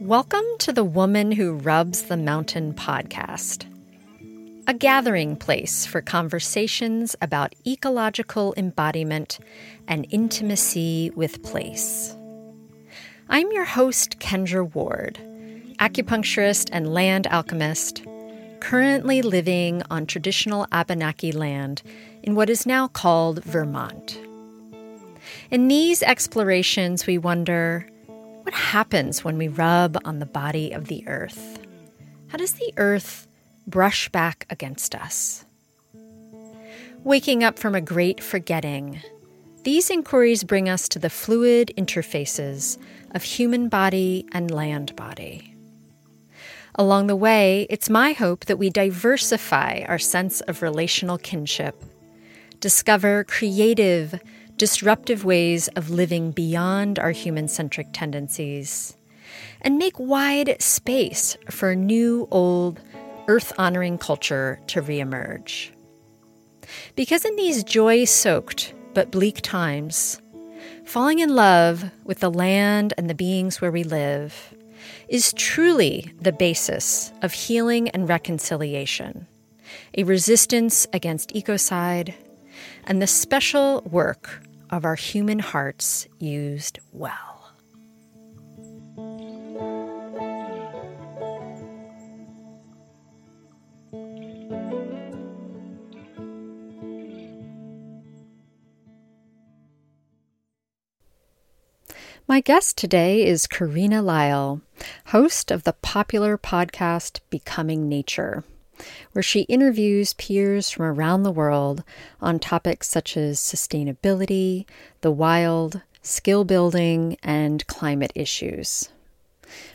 Welcome to the Woman Who Rubs the Mountain podcast, a gathering place for conversations about ecological embodiment and intimacy with place. I'm your host, Kendra Ward, acupuncturist and land alchemist, currently living on traditional Abenaki land in what is now called Vermont. In these explorations, we wonder what happens when we rub on the body of the earth? How does the earth brush back against us? Waking up from a great forgetting, these inquiries bring us to the fluid interfaces of human body and land body. Along the way, it's my hope that we diversify our sense of relational kinship, discover creative, disruptive ways of living beyond our human centric tendencies, and make wide space for new, old, earth honoring culture to reemerge. Because in these joy soaked but bleak times, falling in love with the land and the beings where we live is truly the basis of healing and reconciliation, a resistance against ecocide, and the special work of our human hearts used well. My guest today is Carina Lyall, host of the popular podcast Becoming Nature where she interviews peers from around the world on topics such as sustainability, the wild, skill building, and climate issues.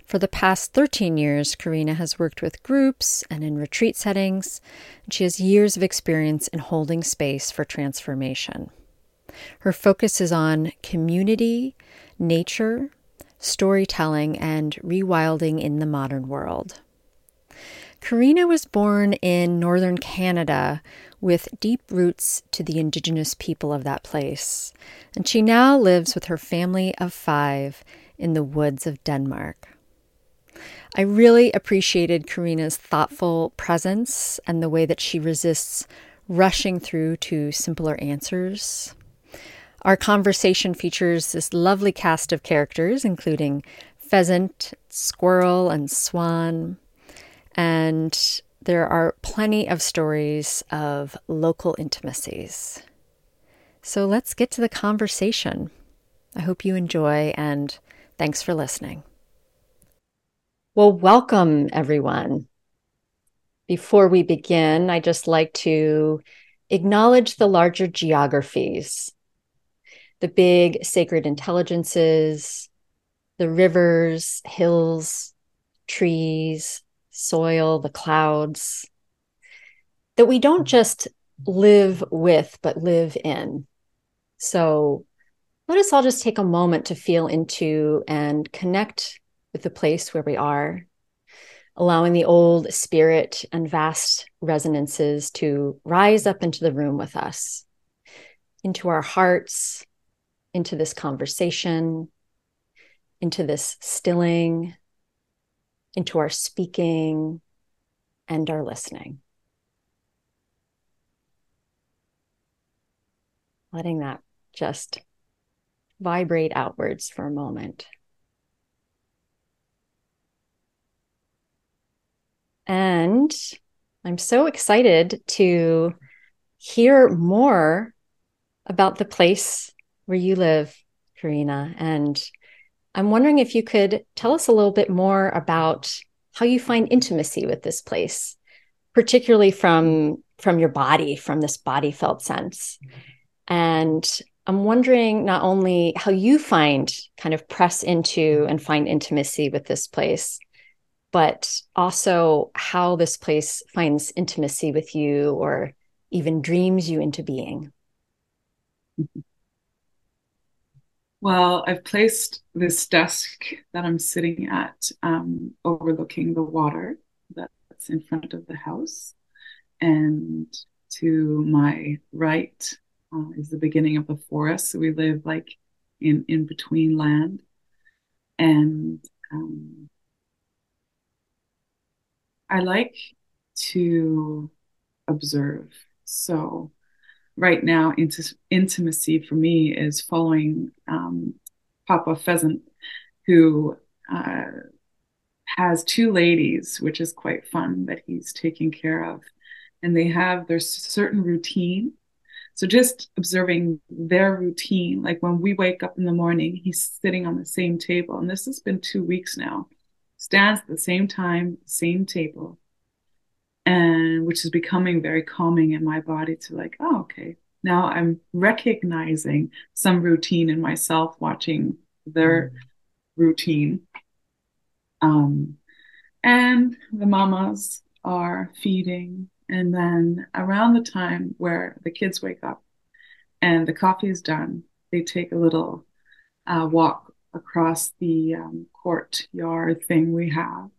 For the past 13 years, Carina has worked with groups and in retreat settings, and she has years of experience in holding space for transformation. Her focus is on community, nature, storytelling, and rewilding in the modern world. Carina was born in northern Canada with deep roots to the indigenous people of that place, and she now lives with her family of five in the woods of Denmark. I really appreciated Carina's thoughtful presence and the way that she resists rushing through to simpler answers. Our conversation features this lovely cast of characters, including pheasant, squirrel, and swan, and there are plenty of stories of local intimacies. So let's get to the conversation. I hope you enjoy and thanks for listening. Well, welcome everyone. Before we begin, I just like to acknowledge the larger geographies, the big sacred intelligences, the rivers, hills, trees, soil, the clouds, that we don't just live with, but live in. So let us all just take a moment to feel into and connect with the place where we are, allowing the old spirit and vast resonances to rise up into the room with us, into our hearts, into this conversation, into this stilling, into our speaking and our listening. Letting that just vibrate outwards for a moment. And I'm so excited to hear more about the place where you live, Carina, and I'm wondering if you could tell us a little bit more about how you find intimacy with this place, particularly from from your body, from this body felt sense. And I'm wondering not only how you find kind of press into and find intimacy with this place, but also how this place finds intimacy with you or even dreams you into being. Mm-hmm. Well, I've placed this desk that I'm sitting at um, overlooking the water that's in front of the house. And to my right uh, is the beginning of the forest. So we live like in, in between land. And um, I like to observe. So right now, int- intimacy for me is following um, Papa Pheasant, who uh, has two ladies, which is quite fun that he's taking care of. And they have their certain routine. So just observing their routine, like when we wake up in the morning, he's sitting on the same table. And this has been two weeks now, stands at the same time, same table. And which is becoming very calming in my body to like, oh, okay. Now I'm recognizing some routine in myself watching their mm. routine um, and the mamas are feeding. And then around the time where the kids wake up and the coffee is done, they take a little uh, walk across the um, courtyard thing we have.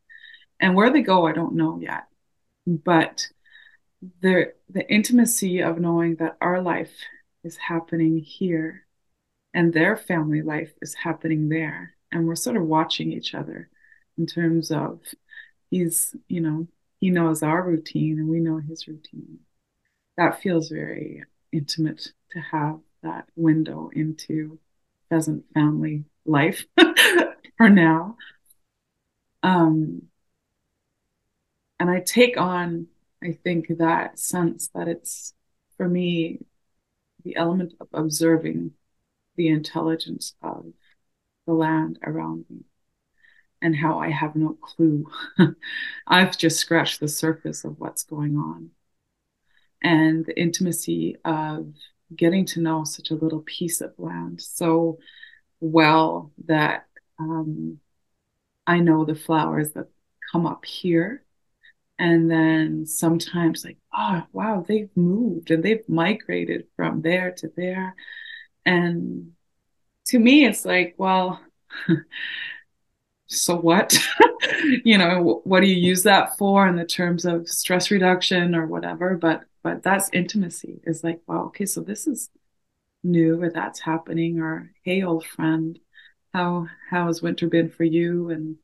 And where they go, I don't know yet. But the the intimacy of knowing that our life is happening here and their family life is happening there and we're sort of watching each other in terms of he's, you know, he knows our routine and we know his routine. That feels very intimate to have that window into pheasant family life for now. Um, and I take on, I think, that sense that it's for me the element of observing the intelligence of the land around me and how I have no clue. I've just scratched the surface of what's going on. And the intimacy of getting to know such a little piece of land so well that um, I know the flowers that come up here. And then sometimes, like, oh, wow, they've moved and they've migrated from there to there. And to me, it's like, well, so what? you know, what do you use that for in the terms of stress reduction or whatever? But but that's intimacy. Is like, wow, okay, so this is new or that's happening, or hey, old friend, how how has winter been for you? And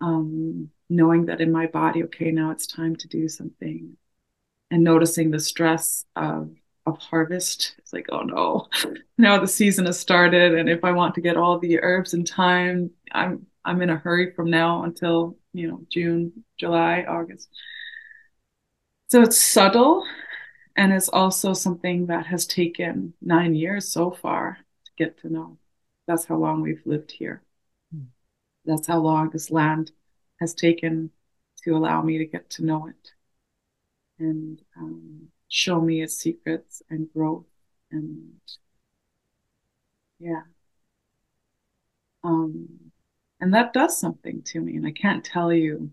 um, knowing that in my body, okay, now it's time to do something, and noticing the stress of of harvest. It's like, oh no, now the season has started, and if I want to get all the herbs in time, I'm I'm in a hurry from now until, you know, June, July, August. So it's subtle and it's also something that has taken nine years so far to get to know. That's how long we've lived here. Mm. That's how long this land has taken to allow me to get to know it and um, show me its secrets and growth and yeah. Um, and that does something to me. And I can't tell you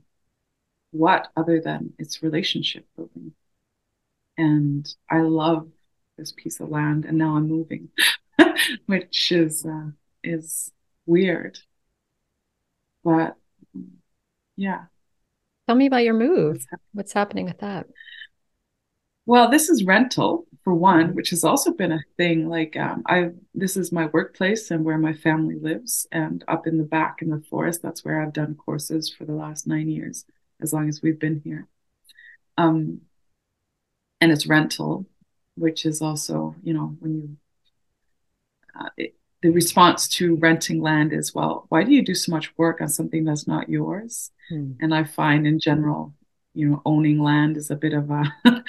what other than it's relationship building. And I love this piece of land. And now I'm moving, which is, uh, is weird. But yeah. Tell me about your move. What's, happening with that? Well, this is rental for one, which has also been a thing. Like um, I, this is my workplace and where my family lives, and up in the back in the forest, that's where I've done courses for the last nine years, as long as we've been here. Um, and it's rental, which is also, you know, when you, uh, it, the response to renting land is, well, why do you do so much work on something that's not yours? Hmm. And I find in general, you know, owning land is a bit of a,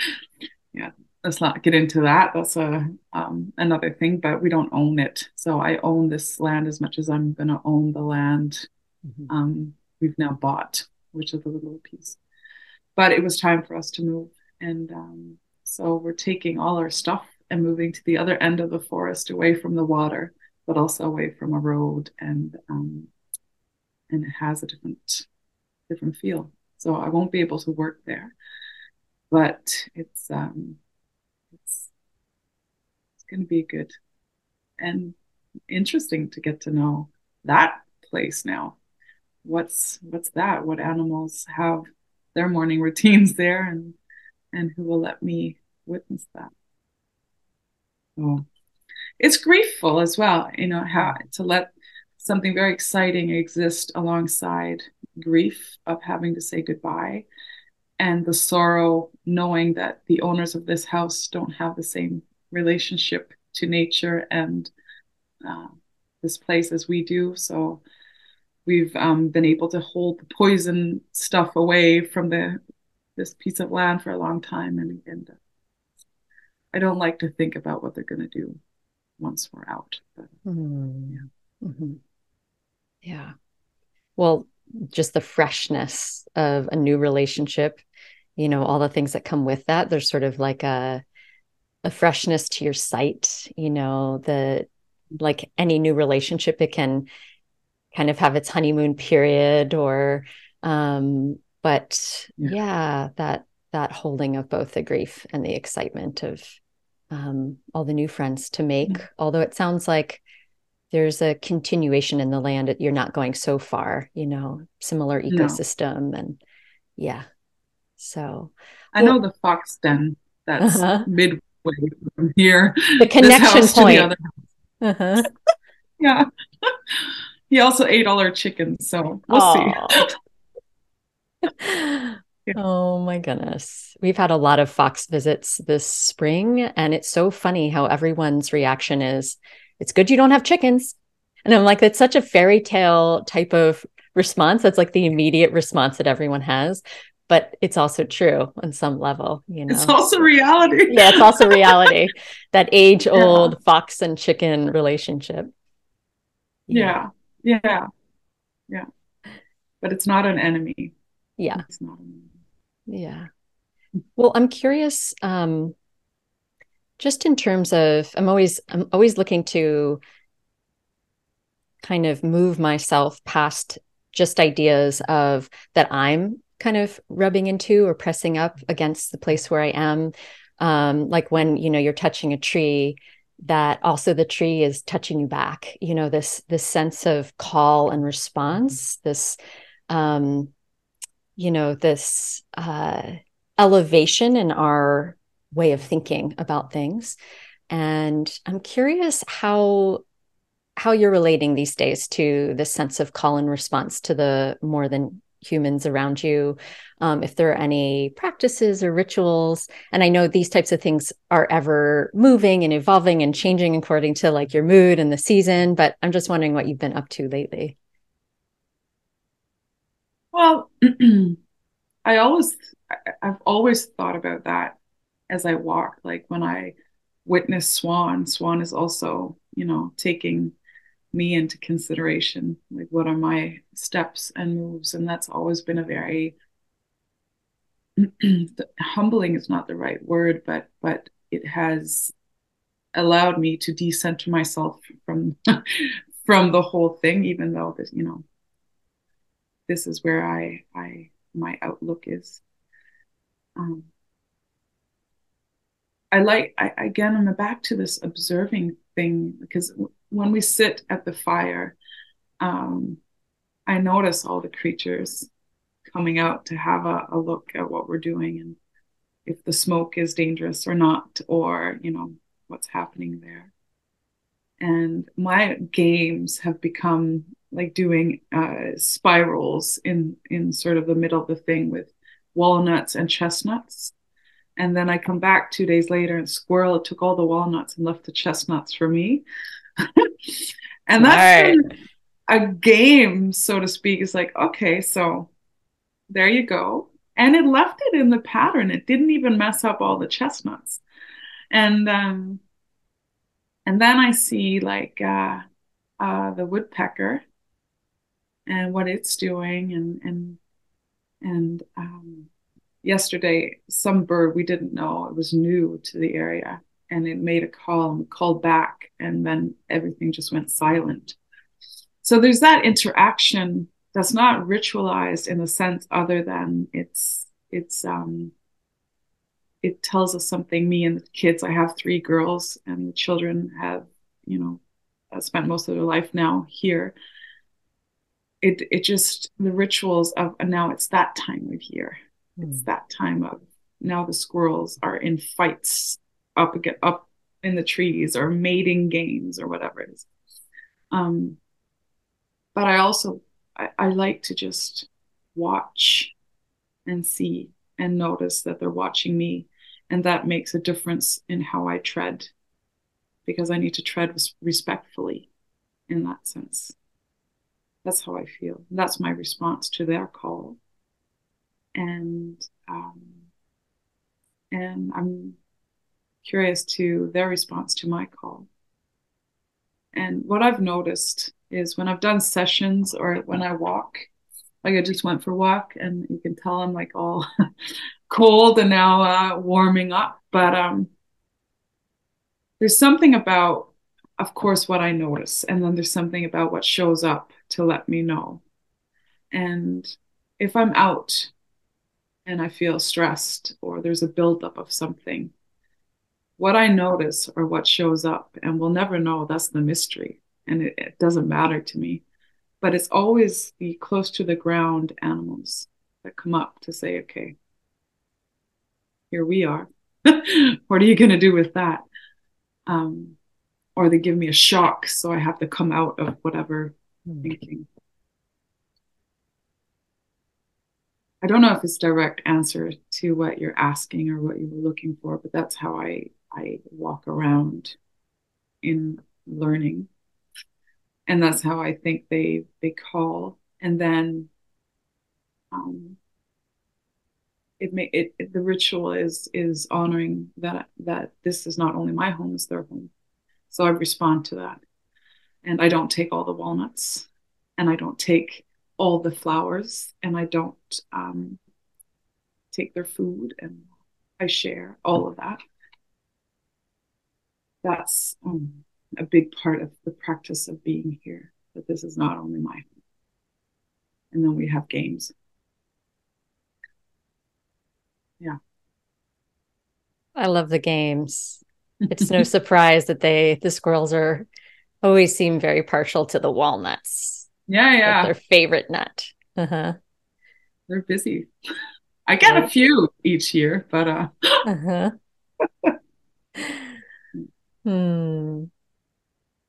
yeah, let's not get into that. That's a um, another thing, but we don't own it. So I own this land as much as I'm going to own the land mm-hmm. um, we've now bought, which is a little piece. But it was time for us to move, and um, so we're taking all our stuff and moving to the other end of the forest, away from the water, but also away from a road, and um, and it has a different different feel. So I won't be able to work there, but it's um, it's it's going to be good and interesting to get to know that place now. What's what's that? What animals have their morning routines there, and and who will let me witness that? Oh, it's griefful as well. You know how to let something very exciting exist alongside grief of having to say goodbye and the sorrow knowing that the owners of this house don't have the same relationship to nature and uh, this place as we do. So we've um, been able to hold the poison stuff away from the this piece of land for a long time, and, and uh, I don't like to think about what they're going to do once we're out. But, mm-hmm. Yeah. Mm-hmm. yeah. Well, just the freshness of a new relationship, you know, all the things that come with that. There's sort of like a a freshness to your sight, you know, the like any new relationship, it can kind of have its honeymoon period or um but yeah, yeah that that holding of both the grief and the excitement of um all the new friends to make yeah. although it sounds like there's a continuation in the land that you're not going so far you know similar ecosystem no. and yeah so i well, know the fox den that's uh-huh. midway from here the connection point the uh-huh. yeah he also ate all our chickens so we'll Aww. see Oh my goodness. We've had a lot of fox visits this spring, and it's so funny how everyone's reaction is it's good you don't have chickens. And I'm like, it's such a fairy tale type of response. That's like the immediate response that everyone has. But it's also true on some level, you know. It's also reality. yeah, it's also reality. that age old yeah. fox and chicken relationship. Yeah. yeah. Yeah. Yeah. But it's not an enemy. Yeah. It's not an enemy. Yeah. Well, I'm curious um just in terms of i'm always i'm always looking to kind of move myself past just ideas of that i'm kind of rubbing into or pressing up against the place where i am um, like when you know you're touching a tree that also the tree is touching you back you know this this sense of call and response this um you know this uh elevation in our way of thinking about things. And I'm curious how how you're relating these days to this sense of call and response to the more than humans around you um, if there are any practices or rituals and i know these types of things are ever moving and evolving and changing according to like your mood and the season but i'm just wondering what you've been up to lately well i always i've always thought about that as I walk. Like when I witness Swan, Swan is also, you know, taking me into consideration. Like what are my steps and moves? And that's always been a very humbling is not the right word, but but it has allowed me to decenter myself from from the whole thing, even though this, you know, this is where I I my outlook is. Um, I like I, again I'm back to this observing thing because when we sit at the fire, um, I notice all the creatures coming out to have a, a look at what we're doing and if the smoke is dangerous or not, or you know what's happening there. And my games have become like doing uh, spirals in in sort of the middle of the thing with walnuts and chestnuts and then I come back two days later and squirrel took all the walnuts and left the chestnuts for me. and that's a game, so to speak. It's like, okay, so there you go. And it left it in the pattern. It didn't even mess up all the chestnuts. And um and then I see like uh uh the woodpecker and what it's doing and and and um yesterday some bird we didn't know it was new to the area and it made a call and called back and then everything just went silent. So there's that interaction that's not ritualized in a sense other than it's it's um it tells us something me and the kids i have three girls and the children have you know spent most of their life now here it it just the rituals of and now it's that time of year it's that time of now the squirrels are in fights up up in the trees or mating games or whatever it is. Um, but I also I, I like to just watch and see and notice that they're watching me. And that makes a difference in how I tread because I need to tread respectfully in that sense. That's how I feel. That's my response to their call. And um, and I'm curious to their response to my call. And what I've noticed is when I've done sessions or when I walk, like I just went for a walk and you can tell I'm like all cold and now uh, warming up. But um, there's something about, of course, what I notice. And then there's something about what shows up to let me know. And if I'm out and I feel stressed or there's a buildup of something, what I notice or what shows up, and we'll never know, that's the mystery. And it, it doesn't matter to me. But it's always the close to the ground animals that come up to say, okay, here we are. what are you going to do with that? Um, or they give me a shock, so I have to come out of whatever. Thinking. I don't know if it's direct answer to what you're asking or what you were looking for, but that's how I I walk around in learning. And that's how I think they they call. And then um it may it, it the ritual is is honoring that that this is not only my home, it's their home. So I respond to that. And I don't take all the walnuts and I don't take all the flowers and I don't um, take their food and I share all of that that's um, a big part of the practice of being here. That this is not only my home. And then we have games. Yeah. I love the games. It's no surprise that they the squirrels are always seem very partial to the walnuts. Yeah, yeah. Like their favorite nut. Uh-huh. They're busy. I get a few each year, but uh uh-huh. Hmm.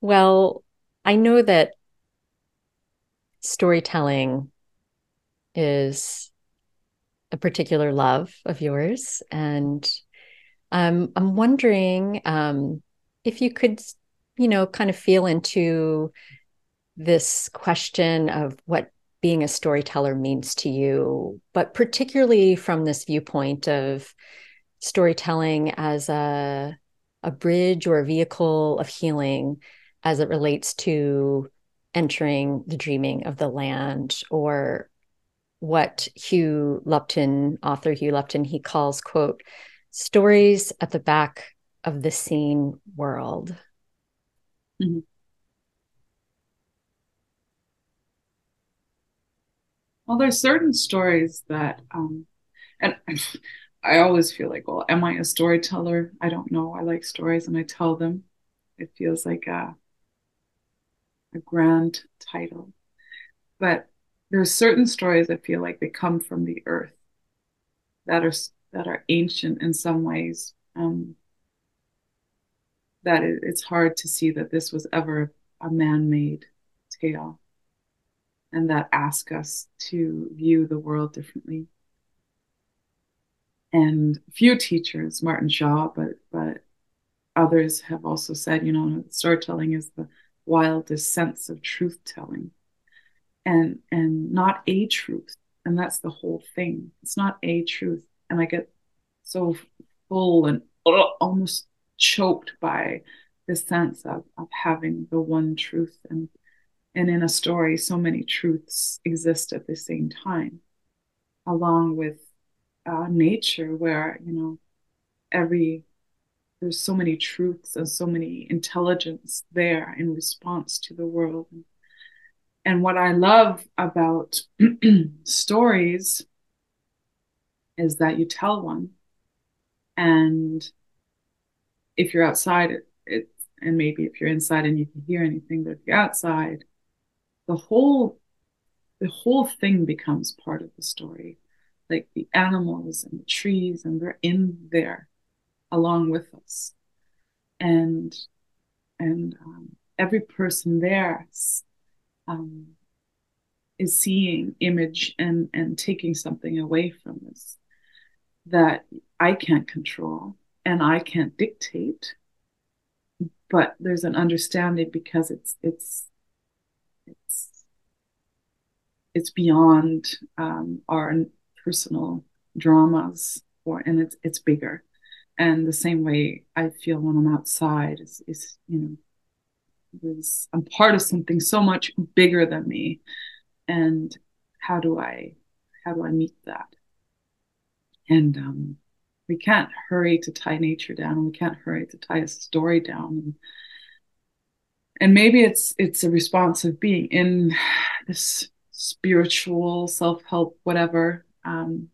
Well, I know that storytelling is a particular love of yours. And um, I'm wondering um, if you could, you know, kind of feel into this question of what being a storyteller means to you, but particularly from this viewpoint of storytelling as a a bridge or a vehicle of healing as it relates to entering the dreaming of the land or what Hugh Lupton, author Hugh Lupton, he calls, quote, stories at the back of the seen world. Mm-hmm. Well, there's certain stories that, um, and I always feel like, well, am I a storyteller? I don't know. I like stories and I tell them. It feels like a, a grand title. But there's certain stories that feel like they come from the earth that are that are ancient in some ways. Um, that it, it's hard to see that this was ever a man-made tale, and that ask us to view the world differently. And few teachers, Martin Shaw, but but others have also said, you know, storytelling is the wildest sense of truth telling, and and not a truth, and that's the whole thing. It's not a truth, and I get so full and almost choked by the sense of of having the one truth, and and in a story, so many truths exist at the same time, along with uh, nature where you know every there's so many truths and so many intelligence there in response to the world. And what i love about stories is that you tell one and if you're outside it, it and maybe if you're inside and you can hear anything but if you're outside the whole the whole thing becomes part of the story like the animals and the trees, and they're in there along with us. And and um, every person there um, is seeing image and and taking something away from this that I can't control and I can't dictate but there's an understanding because it's it's it's it's beyond um, our personal dramas or and it's it's bigger. And the same way I feel when I'm outside is is you know there's I'm part of something so much bigger than me. And how do I how do I meet that? And um, we can't hurry to tie nature down we can't hurry to tie a story down. And, maybe it's it's a response of being in this spiritual self-help whatever um,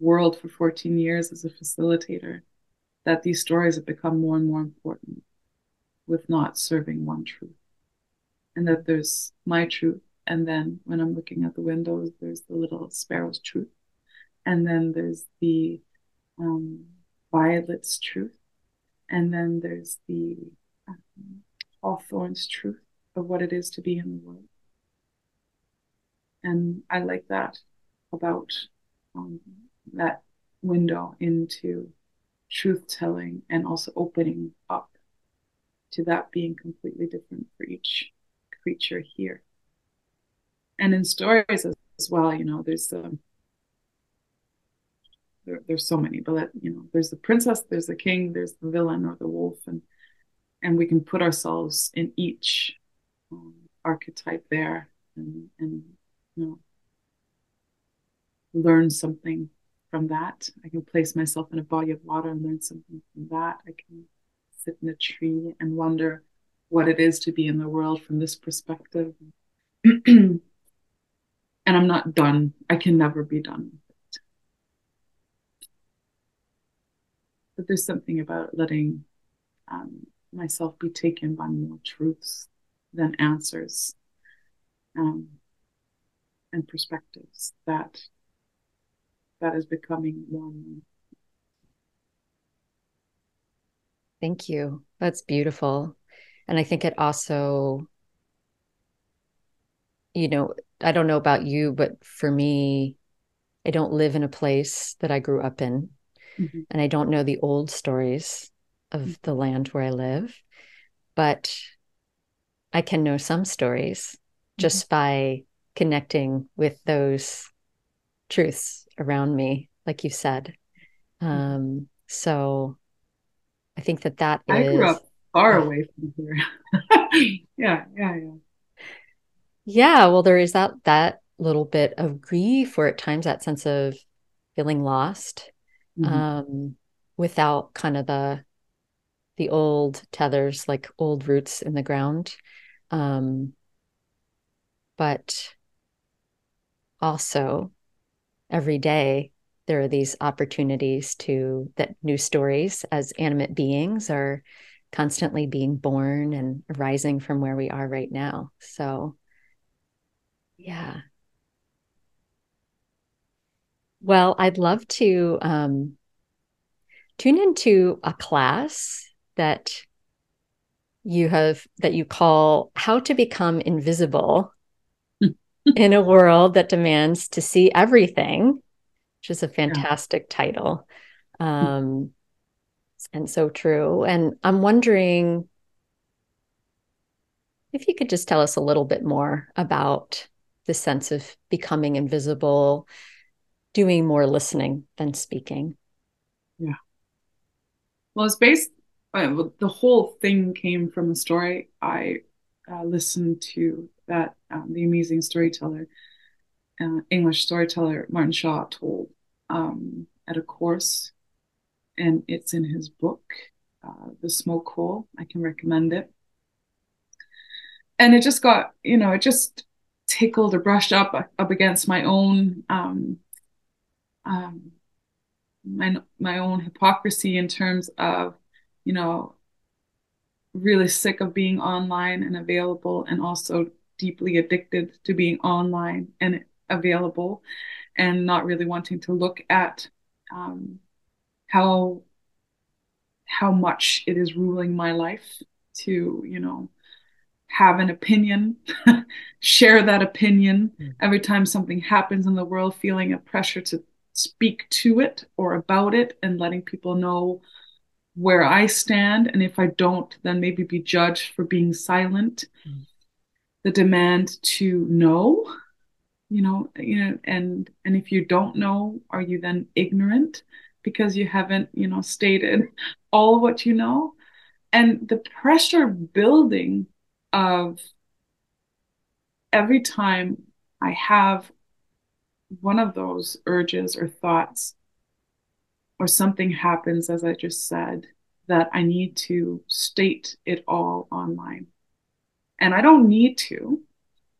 world for 14 years as a facilitator that these stories have become more and more important with not serving one truth. And that there's my truth and then when i'm looking at the windows there's the little sparrow's truth. And then there's the um, violet's truth and then there's the um, hawthorn's truth of what it is to be in the world and i like that about um, that window into truth telling and also opening up to that being completely different for each creature here. And in stories as, as well, you know, there's um, there, there's so many, but you know, there's the princess, there's the king, there's the villain or the wolf, and and we can put ourselves in each um, archetype there, and and you know, learn something from that. I can place myself in a body of water and learn something from that. I can sit in a tree and wonder what it is to be in the world from this perspective. and I'm not done. I can never be done with it. But there's something about letting um, myself be taken by more truths than answers um, and perspectives that that is becoming one. Thank you. That's beautiful. And I think it also, you know, I don't know about you, but for me, I don't live in a place that I grew up in. Mm-hmm. And I don't know the old stories of mm-hmm. the land where I live, but I can know some stories mm-hmm. just by connecting with those truths around me, like you said. Mm-hmm. Um, so I think that that I is, grew up far away from here. yeah, yeah, yeah. Yeah, well, there is that that little bit of grief or at times that sense of feeling lost mm-hmm. um, without kind of the the old tethers, like old roots in the ground. Um, but also every day there are these opportunities to that new stories as animate beings are constantly being born and arising from where we are right now so yeah well i'd love to um, tune into a class that you have that you call how to become invisible in a world that demands to see everything, which is a fantastic yeah. title. Um, and so true. And I'm wondering if you could just tell us a little bit more about the sense of becoming invisible, doing more listening than speaking. Yeah. Well, it's based, uh, the whole thing came from a story I uh, listened to that um, the amazing storyteller, uh, English storyteller Martin Shaw told um, at a course, and it's in his book, uh, The Smoke Hole. I can recommend it. And it just got, you know, it just tickled or brushed up up against my own um, um, my my own hypocrisy in terms of, you know, really sick of being online and available and also deeply addicted to being online and available and not really wanting to look at um, how how much it is ruling my life to you know have an opinion, share that opinion Mm. every time something happens in the world, feeling a pressure to speak to it or about it and letting people know where I stand. And if I don't, then maybe be judged for being silent. Mm. The demand to know, you know, you know, and and if you don't know, are you then ignorant because you haven't, you know, stated all what you know? And the pressure building of every time I have one of those urges or thoughts, or something happens, as I just said, that I need to state it all online. And I don't need to,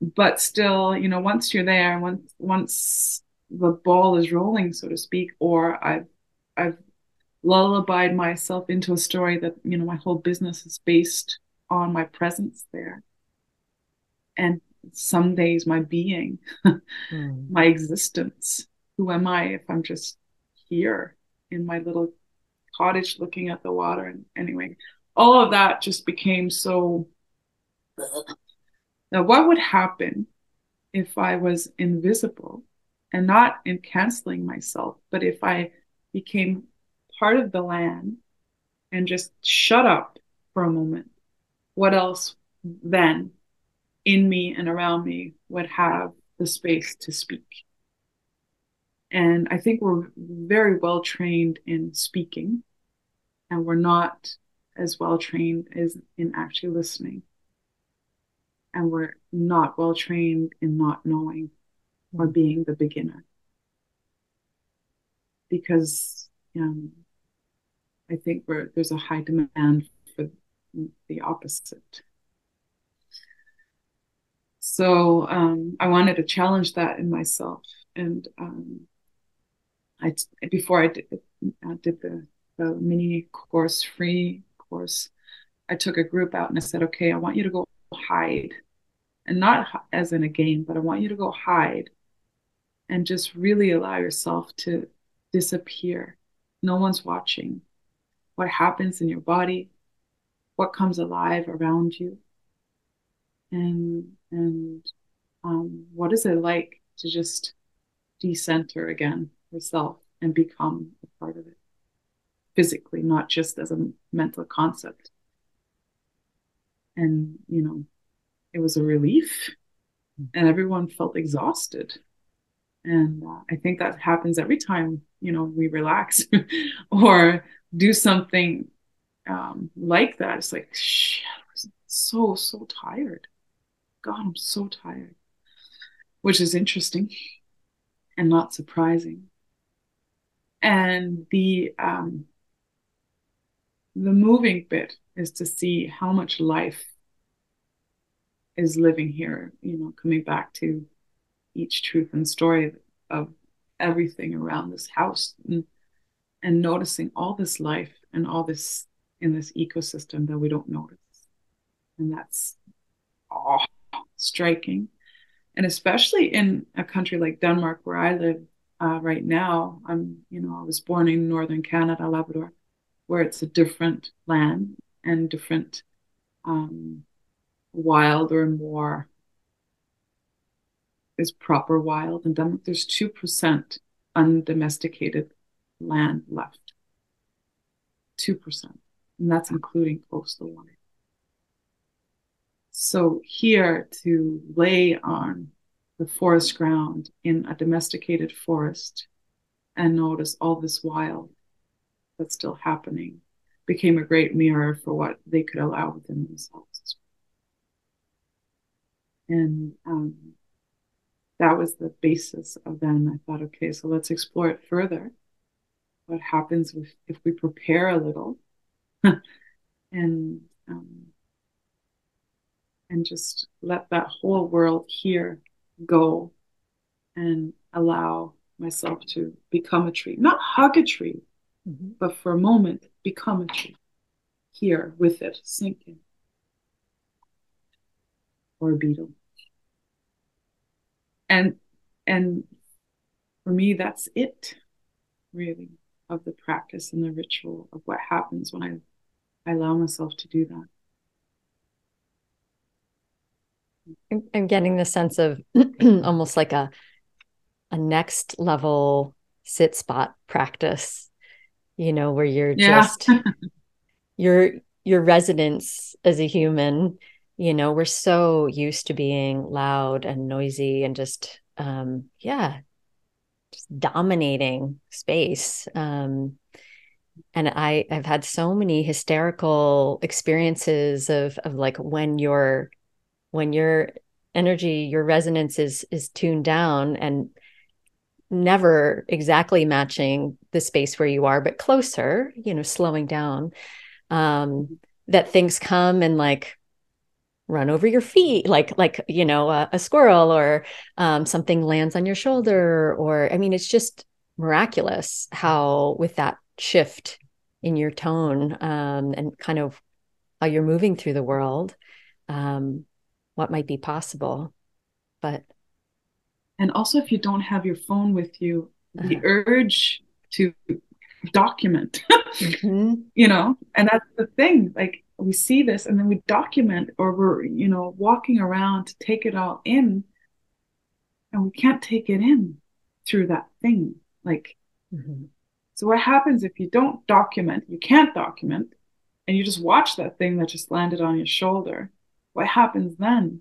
but still, you know, once you're there, once once the ball is rolling, so to speak, or I've I've lullabied myself into a story that, you know, my whole business is based on my presence there. And some days my being, Mm. my existence. Who am I if I'm just here in my little cottage looking at the water? And anyway, all of that just became so. Now, what would happen if I was invisible and not in canceling myself, but if I became part of the land and just shut up for a moment? What else then in me and around me would have the space to speak? And I think we're very well trained in speaking, and we're not as well trained as in actually listening. And we're not well trained in not knowing or being the beginner. Because um, I think we're, there's a high demand for the opposite. So um, I wanted to challenge that in myself. And um, I before I did, I did the, the mini course, free course, I took a group out and I said, okay, I want you to go hide. And not as in a game, but I want you to go hide and just really allow yourself to disappear. No one's watching. What happens in your body, what comes alive around you, and and um, what is it like to just decenter again yourself and become a part of it physically, not just as a mental concept. And you know, it was a relief, and everyone felt exhausted. And uh, I think that happens every time you know we relax or do something um, like that. It's like, shit, so so tired. God, I'm so tired. Which is interesting and not surprising. And the um, the moving bit is to see how much life is living here. You know, coming back to each truth and story of everything around this house, and, and noticing all this life and all this in this ecosystem that we don't notice, and that's striking and especially in a country like Denmark, where I live uh, right now. I'm, you know, I was born in northern Canada, Labrador, where it's a different land and different um, wild or more is proper wild. In Denmark, there's two percent undomesticated land left. Two percent, and that's including coastal water. So here to lay on the forest ground in a domesticated forest and notice all this wild that's still happening became a great mirror for what they could allow within themselves. And um, that was the basis of then I thought, okay, so let's explore it further. What happens if, if we prepare a little and um, and just let that whole world here go and allow myself to become a tree. Not hug a tree, mm-hmm. but for a moment, become a tree. Here with it, sink in. Or a beetle. And and for me, that's it, really, of the practice and the ritual of what happens when I, I allow myself to do that. I'm getting the sense of almost like a a next level sit spot practice, you know, where you're yeah. just your your residence as a human, you know, we're so used to being loud and noisy and just um yeah, just dominating space. Um and I I've had so many hysterical experiences of of like when you're when your energy your resonance is is tuned down and never exactly matching the space where you are but closer you know slowing down um that things come and like run over your feet like like you know a, a squirrel or um, something lands on your shoulder or i mean it's just miraculous how with that shift in your tone um, and kind of how you're moving through the world um, what might be possible. But and also if you don't have your phone with you, the uh-huh. urge to document, mm-hmm. you know, and that's the thing. Like we see this and then we document or we're, you know, walking around to take it all in. And we can't take it in through that thing. Like, mm-hmm. so what happens if you don't document? You can't document, and you just watch that thing that just landed on your shoulder what happens then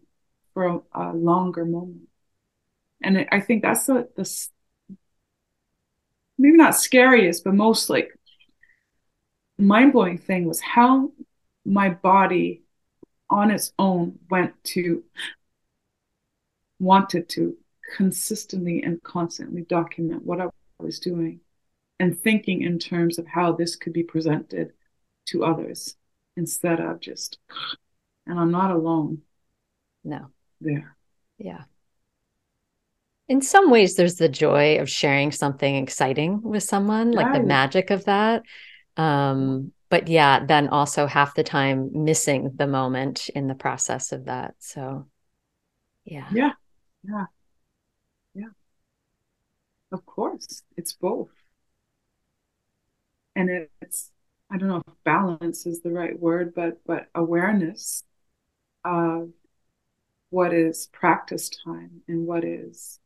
for a, a longer moment? And I think that's the, the maybe not scariest, but most like mind blowing thing was how my body on its own went to wanted to consistently and constantly document what I was doing and thinking in terms of how this could be presented to others instead of just and I'm not alone. No. There. Yeah. In some ways, there's the joy of sharing something exciting with someone, like the magic of that. Um, but yeah, then also half the time missing the moment in the process of that. So, yeah. Yeah. Yeah. Yeah. Of course, it's both. And it's, I don't know if balance is the right word, but but awareness of what is practice time and what is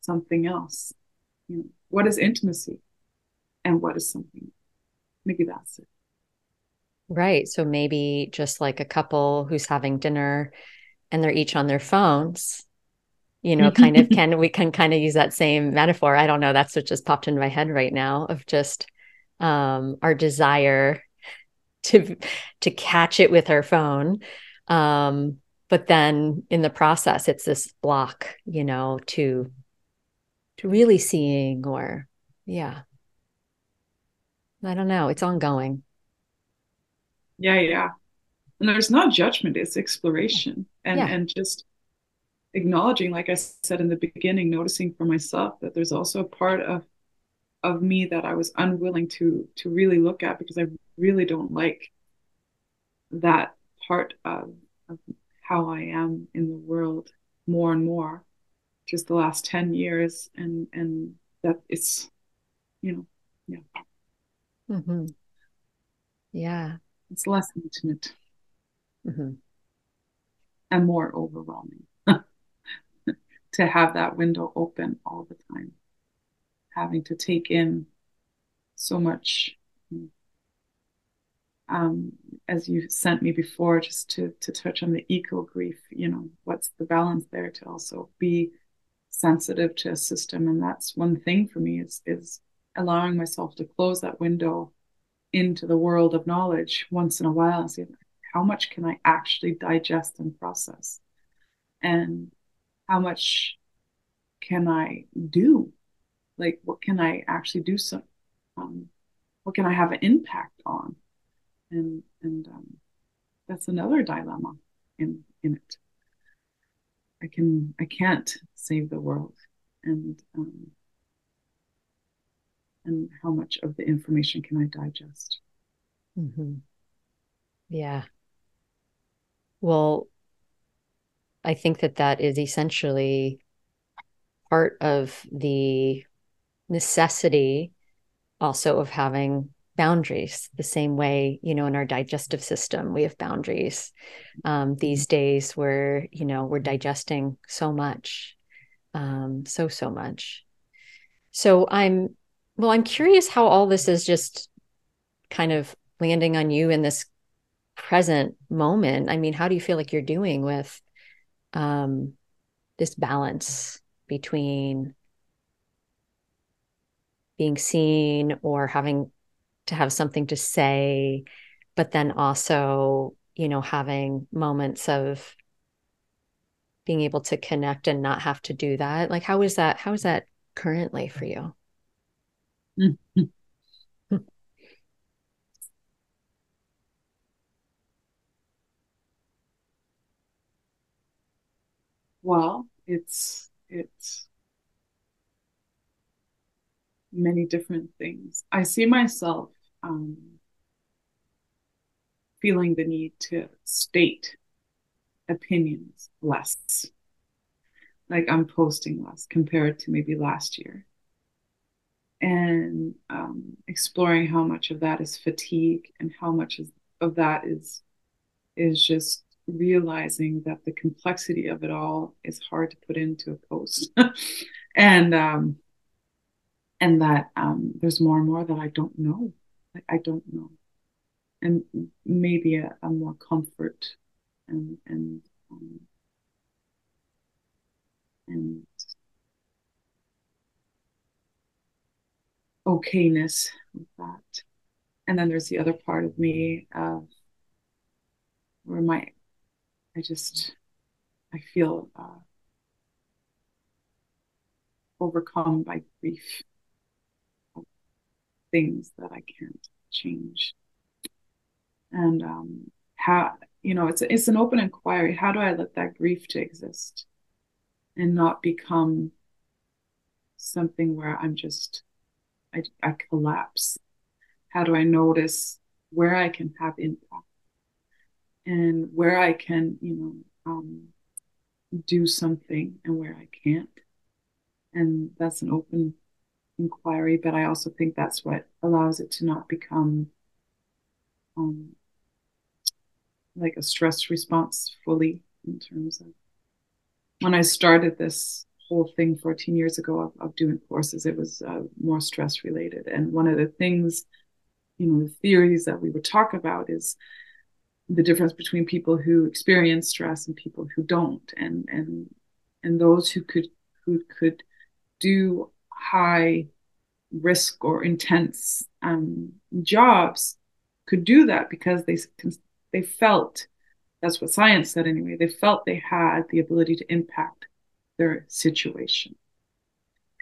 something else. You know, what is intimacy and what is something? Maybe that's it. Right. So maybe just like a couple who's having dinner and they're each on their phones, you know, kind of can we can kind of use that same metaphor. I don't know. That's what just popped into my head right now of just um our desire to to catch it with our phone um, but then in the process, it's this block, you know, to to really seeing or yeah. I don't know. It's ongoing. Yeah, yeah. And there's not judgment, it's exploration and yeah. and just acknowledging, like I said in the beginning, noticing for myself that there's also a part of of me that I was unwilling to to really look at because I really don't like that part of, of how I am in the world more and more just the last 10 years and and that it's you know yeah mm-hmm. yeah it's less intimate mm-hmm. and more overwhelming to have that window open all the time having to take in so much um, as you sent me before, just to to touch on the eco grief. You know, what's the balance there to also be sensitive to a system, and that's one thing for me is is allowing myself to close that window into the world of knowledge once in a while and see how much can I actually digest and process, and how much can I do, like what can I actually do some, um, what can I have an impact on and and um, that's another dilemma in in it. I can I can't save the world, and um, and how much of the information can I digest? Mm-hmm. Yeah. Well, I think that that is essentially part of the necessity also of having boundaries the same way you know in our digestive system. We have boundaries um, these days where you know we're digesting so much um, so so much. So i'm well i'm curious how all this is just kind of landing on you in this present moment. I mean how do you feel like you're doing with um, this balance between being seen or having to have something to say, but then also, you know, having moments of being able to connect and not have to do that. Like, how is that? How is that currently for you? well, it's it's many different things. I see myself um, feeling the need to state opinions less. Like I'm posting less compared to maybe last year. And um, exploring how much of that is fatigue and how much is, of that is is just realizing that the complexity of it all is hard to put into a post. and um, and that um, there's more and more that I don't know. I, I don't know, and maybe a, a more comfort and and um, and okayness with that. And then there's the other part of me uh, where my I just I feel uh, overcome by grief things that I can't change. And um, how you know it's it's an open inquiry. How do I let that grief to exist and not become something where I'm just I, I collapse? How do I notice where I can have impact and where I can you know um, do something and where I can't? And that's an open inquiry, but I also think that's what allows it to not become um, like a stress response fully in terms of when I started this whole thing 14 years ago of, of doing courses, it was uh, more stress related. And one of the things, you know, the theories that we would talk about is the difference between people who experience stress and people who don't, and and and those who could who could do high risk or intense um, jobs could do that because they they felt that's what science said anyway they felt they had the ability to impact their situation.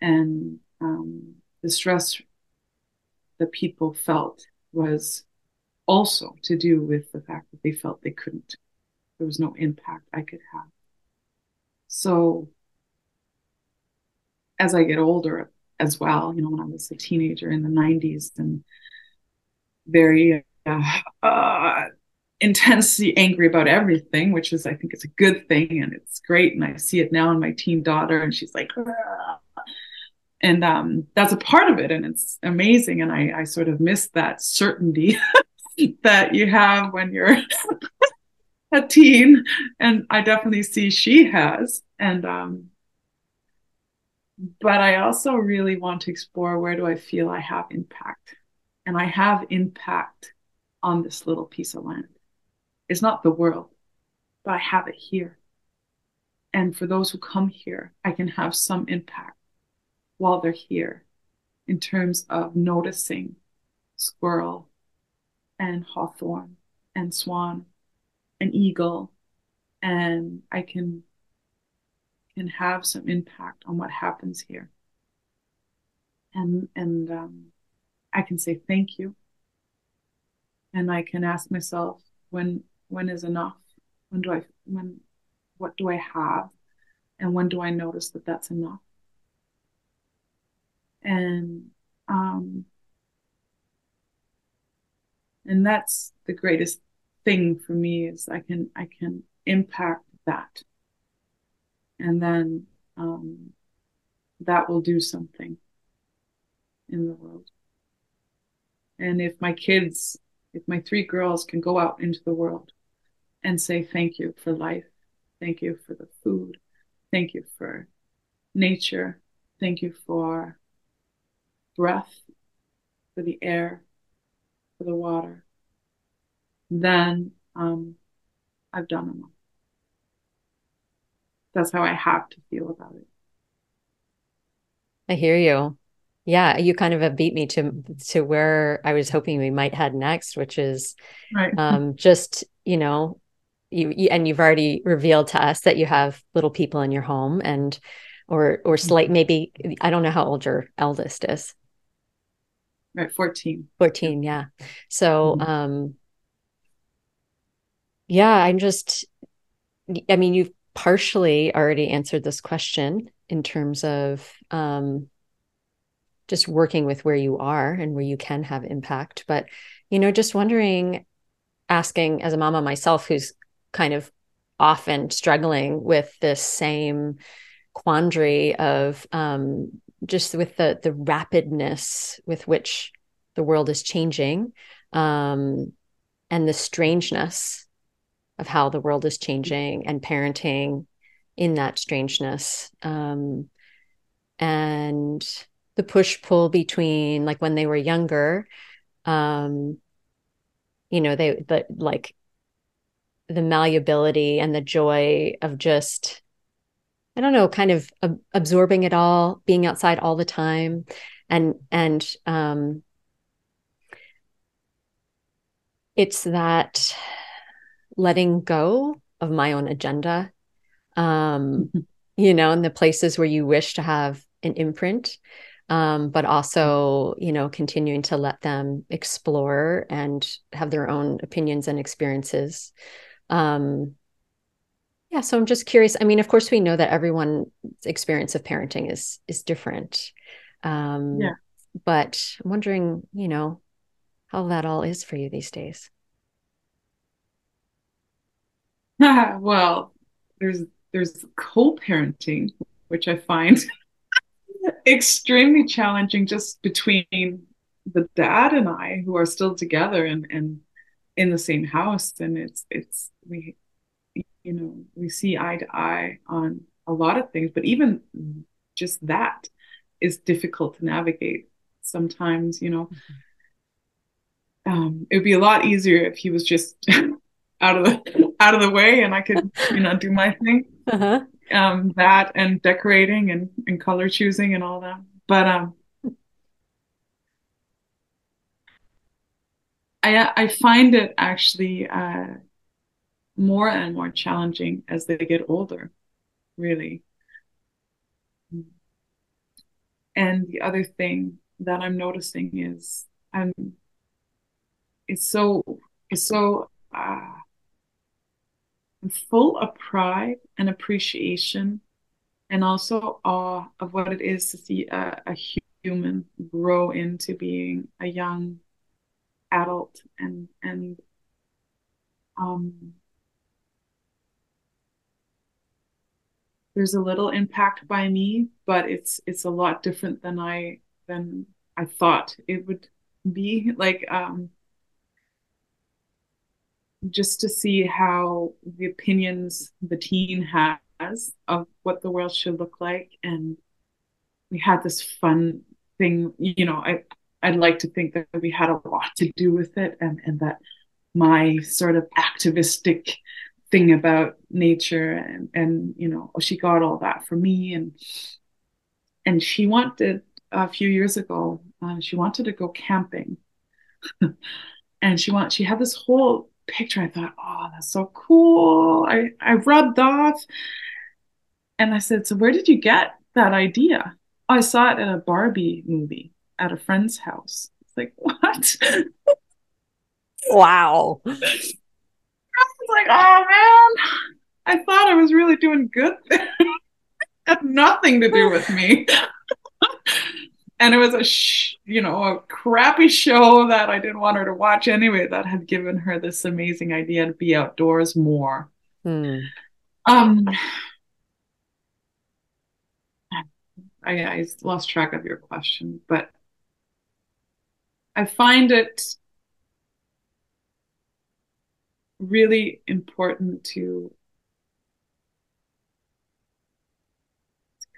And um, the stress that people felt was also to do with the fact that they felt they couldn't there was no impact i could have. So as I get older as well, you know, when I was a teenager in the 90s and very uh, uh, intensely angry about everything, which is, I think, it's a good thing and it's great. And I see it now in my teen daughter, and she's like, ah. and um, that's a part of it, and it's amazing. And I, I sort of miss that certainty that you have when you're a teen, and I definitely see she has. And um, but I also really want to explore where do I feel I have impact. And I have impact on this little piece of land. It's not the world, but I have it here. And for those who come here, I can have some impact while they're here in terms of noticing squirrel and hawthorn and swan and eagle. And I can can have some impact on what happens here. And and um, I can say thank you. And I can ask myself when when is enough? When do I when what do I have? And when do I notice that that's enough? And um, and that's the greatest thing for me is I can I can impact that and then um, that will do something in the world. And if my kids, if my three girls can go out into the world and say thank you for life, thank you for the food, thank you for nature, thank you for breath, for the air, for the water, then um, I've done enough. That's how I have to feel about it. I hear you. Yeah, you kind of beat me to to where I was hoping we might head next, which is right. um, just you know, you, you, and you've already revealed to us that you have little people in your home, and or or slight mm-hmm. maybe I don't know how old your eldest is. Right, fourteen. Fourteen, yeah. So, mm-hmm. um, yeah, I'm just. I mean, you've partially already answered this question in terms of um, just working with where you are and where you can have impact. But, you know, just wondering, asking as a mama myself, who's kind of often struggling with this same quandary of um, just with the the rapidness with which the world is changing um, and the strangeness of how the world is changing and parenting in that strangeness. Um, and the push pull between like when they were younger um you know they but like the malleability and the joy of just i don't know kind of ab- absorbing it all being outside all the time. And and um it's that letting go of my own agenda um you know in the places where you wish to have an imprint um, but also you know continuing to let them explore and have their own opinions and experiences. Um, yeah so i'm just curious. I mean of course we know that everyone's experience of parenting is is different. Um, yeah. but i'm wondering you know how that all is for you these days well there's there's co-parenting which i find extremely challenging just between the dad and I who are still together and and in the same house and it's it's we you know we see eye to eye on a lot of things but even just that is difficult to navigate sometimes you know mm-hmm. um, it would be a lot easier if he was just out of the out of the way and I could you know do my thing uh-huh um, that and decorating and, and color choosing and all that. But um, I I find it actually uh, more and more challenging as they get older, really. And the other thing that I'm noticing is I'm it's so it's so uh, full of pride and appreciation and also awe of what it is to see a, a human grow into being a young adult and and um, there's a little impact by me but it's it's a lot different than i than i thought it would be. Like um just to see how the opinions the teen has of what the world should look like. And we had this fun thing, you know, I, I'd like to think that we had a lot to do with it and, and that my sort of activistic thing about nature and, and, you know, she got all that for me. And, and she wanted a few years ago, uh, she wanted to go camping. and she want she had this whole picture. I thought, oh, that's so cool. I, I rubbed off. And I said, so where did you get that idea? Oh, I saw it in a Barbie movie at a friend's house. It's like, what? wow. I was like, oh man, I thought I was really doing good. had nothing to do with me and it was a sh- you know a crappy show that I didn't want her to watch anyway. That had given her this amazing idea to be outdoors more. Hmm. Um, I, I lost track of your question, but I find it really important to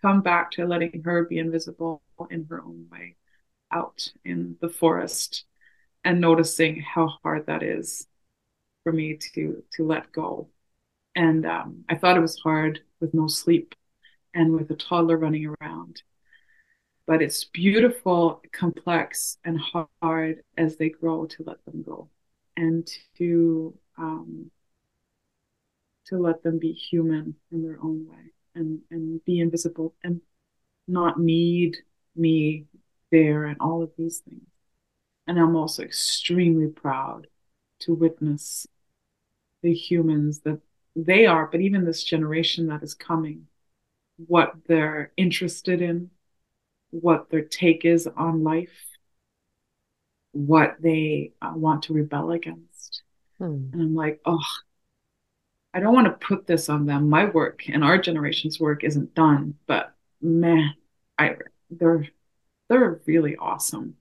come back to letting her be invisible in her own way out in the forest and noticing how hard that is for me to to let go. And um, i thought it was hard with no sleep and with a toddler running around but it's beautiful complex and hard as they grow to let them go and to um, to let them be human in their own way and and be invisible and not need me there and all of these things and i'm also extremely proud to witness the humans that they are but even this generation that is coming what they're interested in what their take is on life what they uh, want to rebel against hmm. and i'm like oh I don't want to put this on them. My work and our generation's work isn't done, but man, I they're they're really awesome,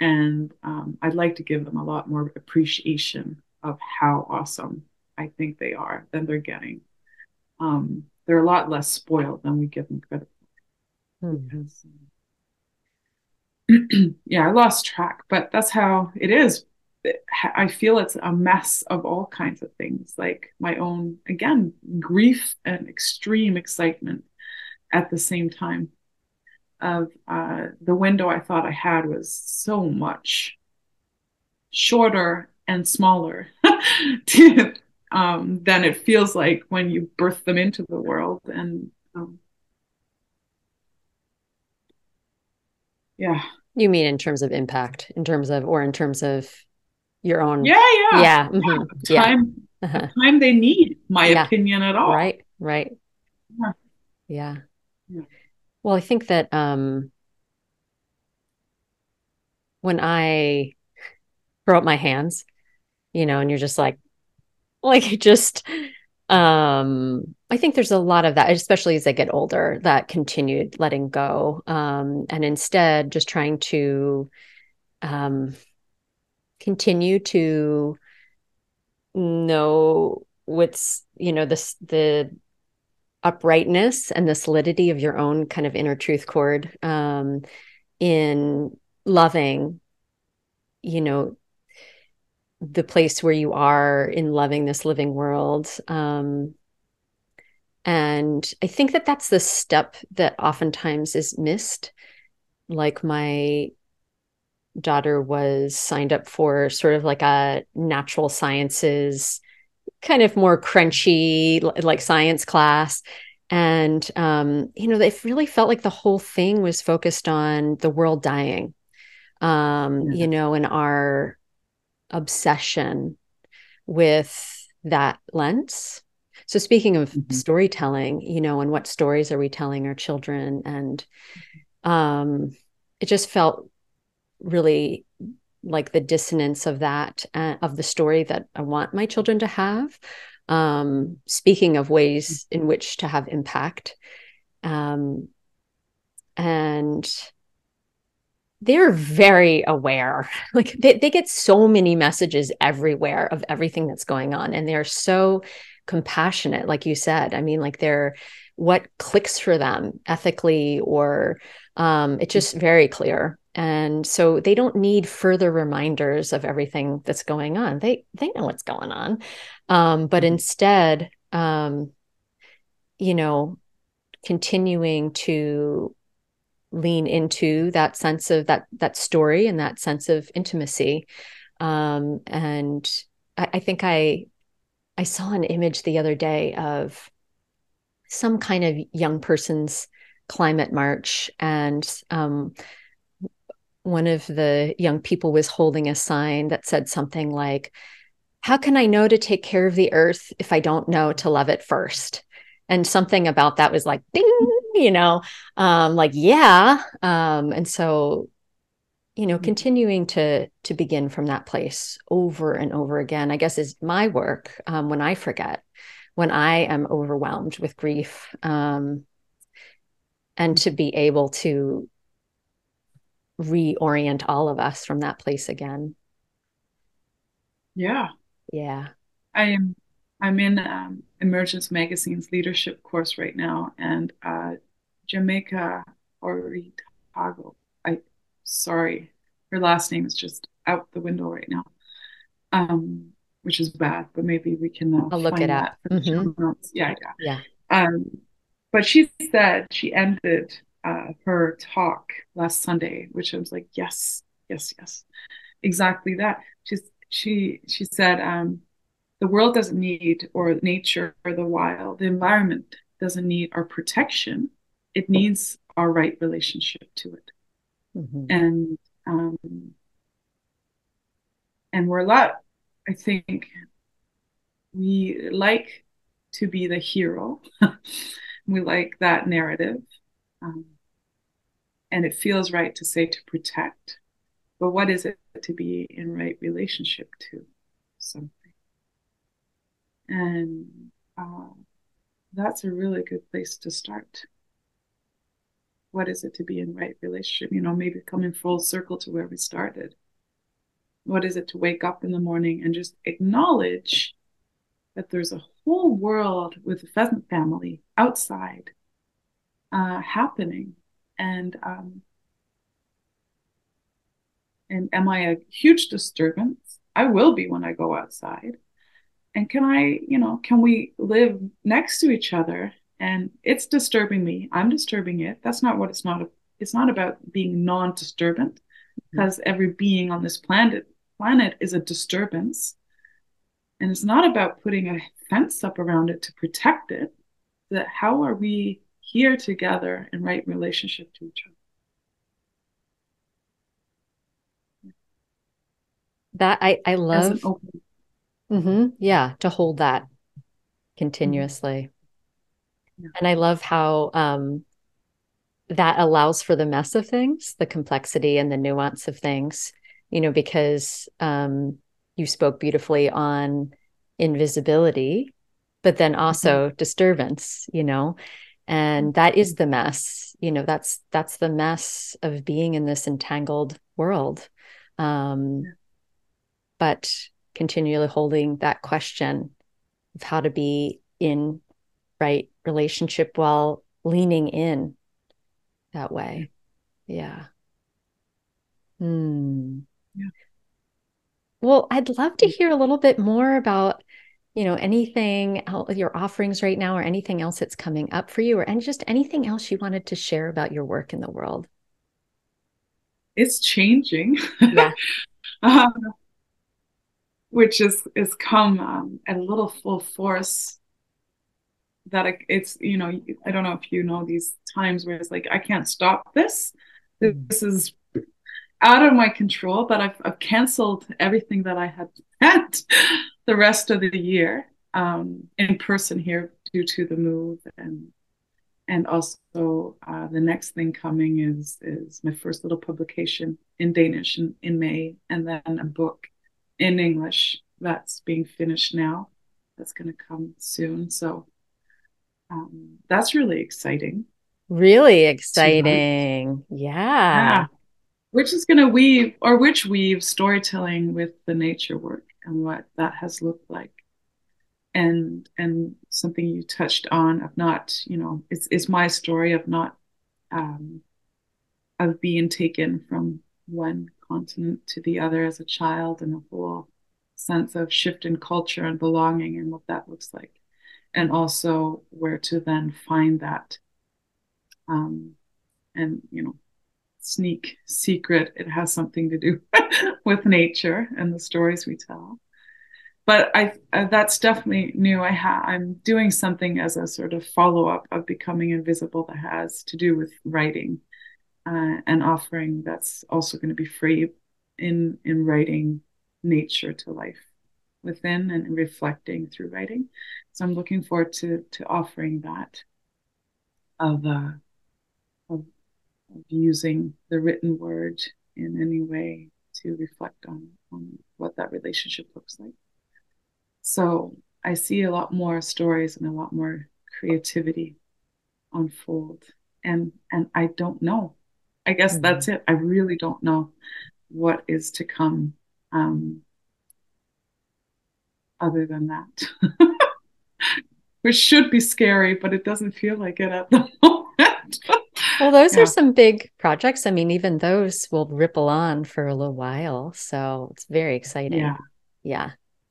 and um, I'd like to give them a lot more appreciation of how awesome I think they are than they're getting. Um, they're a lot less spoiled than we give them credit for. Hmm. Because, um, yeah, I lost track, but that's how it is I feel it's a mess of all kinds of things, like my own, again, grief and extreme excitement at the same time. Of uh, the window I thought I had was so much shorter and smaller to, um, than it feels like when you birth them into the world. And um, yeah. You mean in terms of impact, in terms of, or in terms of your own yeah yeah yeah mm-hmm. yeah. time uh-huh. time they need my yeah. opinion at all right right yeah. yeah. yeah well i think that um when i throw up my hands you know and you're just like like just um i think there's a lot of that especially as i get older that continued letting go um and instead just trying to um continue to know what's you know this the uprightness and the solidity of your own kind of inner truth cord um, in loving you know the place where you are in loving this living world. Um, and i think that that's the step that oftentimes is missed like my daughter was signed up for sort of like a natural sciences kind of more crunchy like science class and um, you know it really felt like the whole thing was focused on the world dying um, yeah. you know and our obsession with that lens so speaking of mm-hmm. storytelling you know and what stories are we telling our children and um, it just felt really like the dissonance of that uh, of the story that I want my children to have. Um, speaking of ways in which to have impact, um, and they're very aware. Like they, they get so many messages everywhere of everything that's going on, and they're so compassionate, like you said. I mean, like they're what clicks for them ethically, or um, it's just very clear and so they don't need further reminders of everything that's going on. They they know what's going on. Um, but mm-hmm. instead um, you know continuing to lean into that sense of that that story and that sense of intimacy. Um, and I, I think i i saw an image the other day of some kind of young person's climate march and um, one of the young people was holding a sign that said something like, How can I know to take care of the earth if I don't know to love it first? And something about that was like, ding, you know, um, like, yeah. Um, and so, you know, mm-hmm. continuing to to begin from that place over and over again, I guess is my work um, when I forget, when I am overwhelmed with grief. Um, and to be able to reorient all of us from that place again. Yeah. Yeah. I am I'm in um, Emergence Magazine's leadership course right now, and uh, Jamaica Oritago. I sorry, her last name is just out the window right now, um, which is bad. But maybe we can uh, I'll look it up. Mm-hmm. Yeah, yeah, yeah. Um, but she said she ended uh, her talk last Sunday, which I was like, yes, yes, yes, exactly that. She's she she said um, the world doesn't need or nature or the wild, the environment doesn't need our protection. It needs our right relationship to it, mm-hmm. and um, and we're a lot. I think we like to be the hero. we like that narrative. Um, and it feels right to say to protect. But what is it to be in right relationship to something? And uh, that's a really good place to start. What is it to be in right relationship? You know, maybe coming full circle to where we started. What is it to wake up in the morning and just acknowledge that there's a whole world with the pheasant family outside uh, happening and um, and am I a huge disturbance? I will be when I go outside. And can I, you know, can we live next to each other? And it's disturbing me. I'm disturbing it. That's not what it's not. It's not about being non-disturbant, because mm-hmm. every being on this planet planet is a disturbance. And it's not about putting a fence up around it to protect it. That how are we here together in right relationship to each other. That I I love. Mm-hmm, yeah, to hold that continuously, mm-hmm. yeah. and I love how um, that allows for the mess of things, the complexity and the nuance of things. You know, because um, you spoke beautifully on invisibility, but then also mm-hmm. disturbance. You know, and that is the mess you know that's that's the mess of being in this entangled world. Um but continually holding that question of how to be in right relationship while leaning in that way. Yeah. Hmm. Yeah. well i'd love to hear a little bit more about you know anything your offerings right now or anything else that's coming up for you or and just anything else you wanted to share about your work in the world? It's changing. Yeah. Um, which is is come um, at a little full force that it's you know i don't know if you know these times where it's like i can't stop this. Mm. this is out of my control but i've, I've canceled everything that i had planned the rest of the year um, in person here due to the move and and also uh, the next thing coming is is my first little publication in Danish in, in May and then a book in English that's being finished now that's going to come soon. So um, that's really exciting. Really exciting. Yeah. yeah. Which is going to weave or which weave storytelling with the nature work and what that has looked like. And and something you touched on of not you know it's, it's my story of not um, of being taken from one continent to the other as a child and a whole sense of shift in culture and belonging and what that looks like. And also where to then find that um, and you know sneak secret it has something to do with nature and the stories we tell but I uh, that's definitely new. I ha- I'm doing something as a sort of follow up of becoming invisible that has to do with writing, uh, and offering that's also going to be free in in writing nature to life within and reflecting through writing. So I'm looking forward to to offering that of uh, using the written word in any way to reflect on on what that relationship looks like. So I see a lot more stories and a lot more creativity unfold. And and I don't know. I guess mm-hmm. that's it. I really don't know what is to come um, other than that. Which should be scary, but it doesn't feel like it at the moment. Well, those yeah. are some big projects. I mean, even those will ripple on for a little while. So it's very exciting. Yeah. Yeah.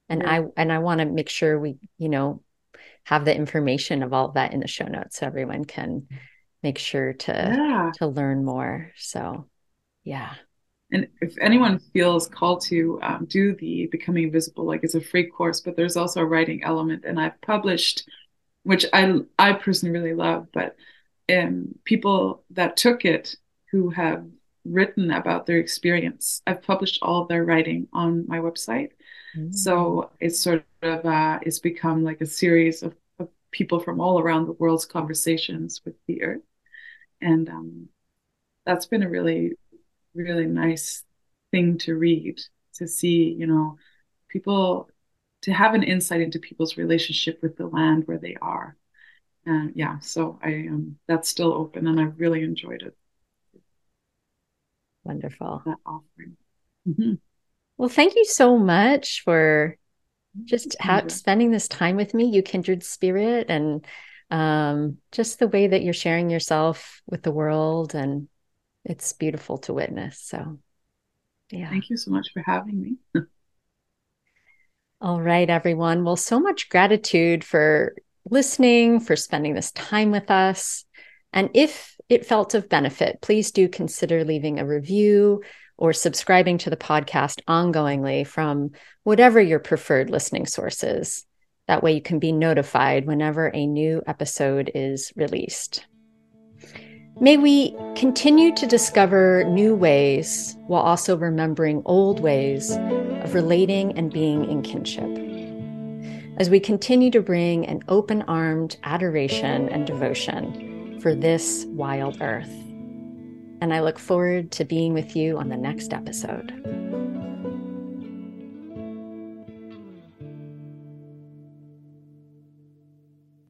And yeah. I and I want to make sure we, you know, have the information of all of that in the show notes so everyone can make sure to yeah. to learn more. So yeah. And if anyone feels called to um, do the Becoming Visible, like it's a free course, but there's also a writing element. And I've published, which I I personally really love, but um, people that took it who have written about their experience. I've published all of their writing on my website. Mm-hmm. So it's sort of uh, it's become like a series of, of, people from all around the world's conversations with the earth, and um, that's been a really really nice thing to read to see. You know, people to have an insight into people's relationship with the land where they are. And yeah, so I um, that's still open, and I've really enjoyed it. Wonderful. That offering. Mm-hmm. Well, thank you so much for just ha- spending this time with me, you kindred spirit, and um, just the way that you're sharing yourself with the world. And it's beautiful to witness. So, yeah. Thank you so much for having me. All right, everyone. Well, so much gratitude for listening, for spending this time with us. And if it felt of benefit, please do consider leaving a review or subscribing to the podcast ongoingly from whatever your preferred listening source is. That way, you can be notified whenever a new episode is released. May we continue to discover new ways while also remembering old ways of relating and being in kinship. As we continue to bring an open armed adoration and devotion for this wild earth and I look forward to being with you on the next episode.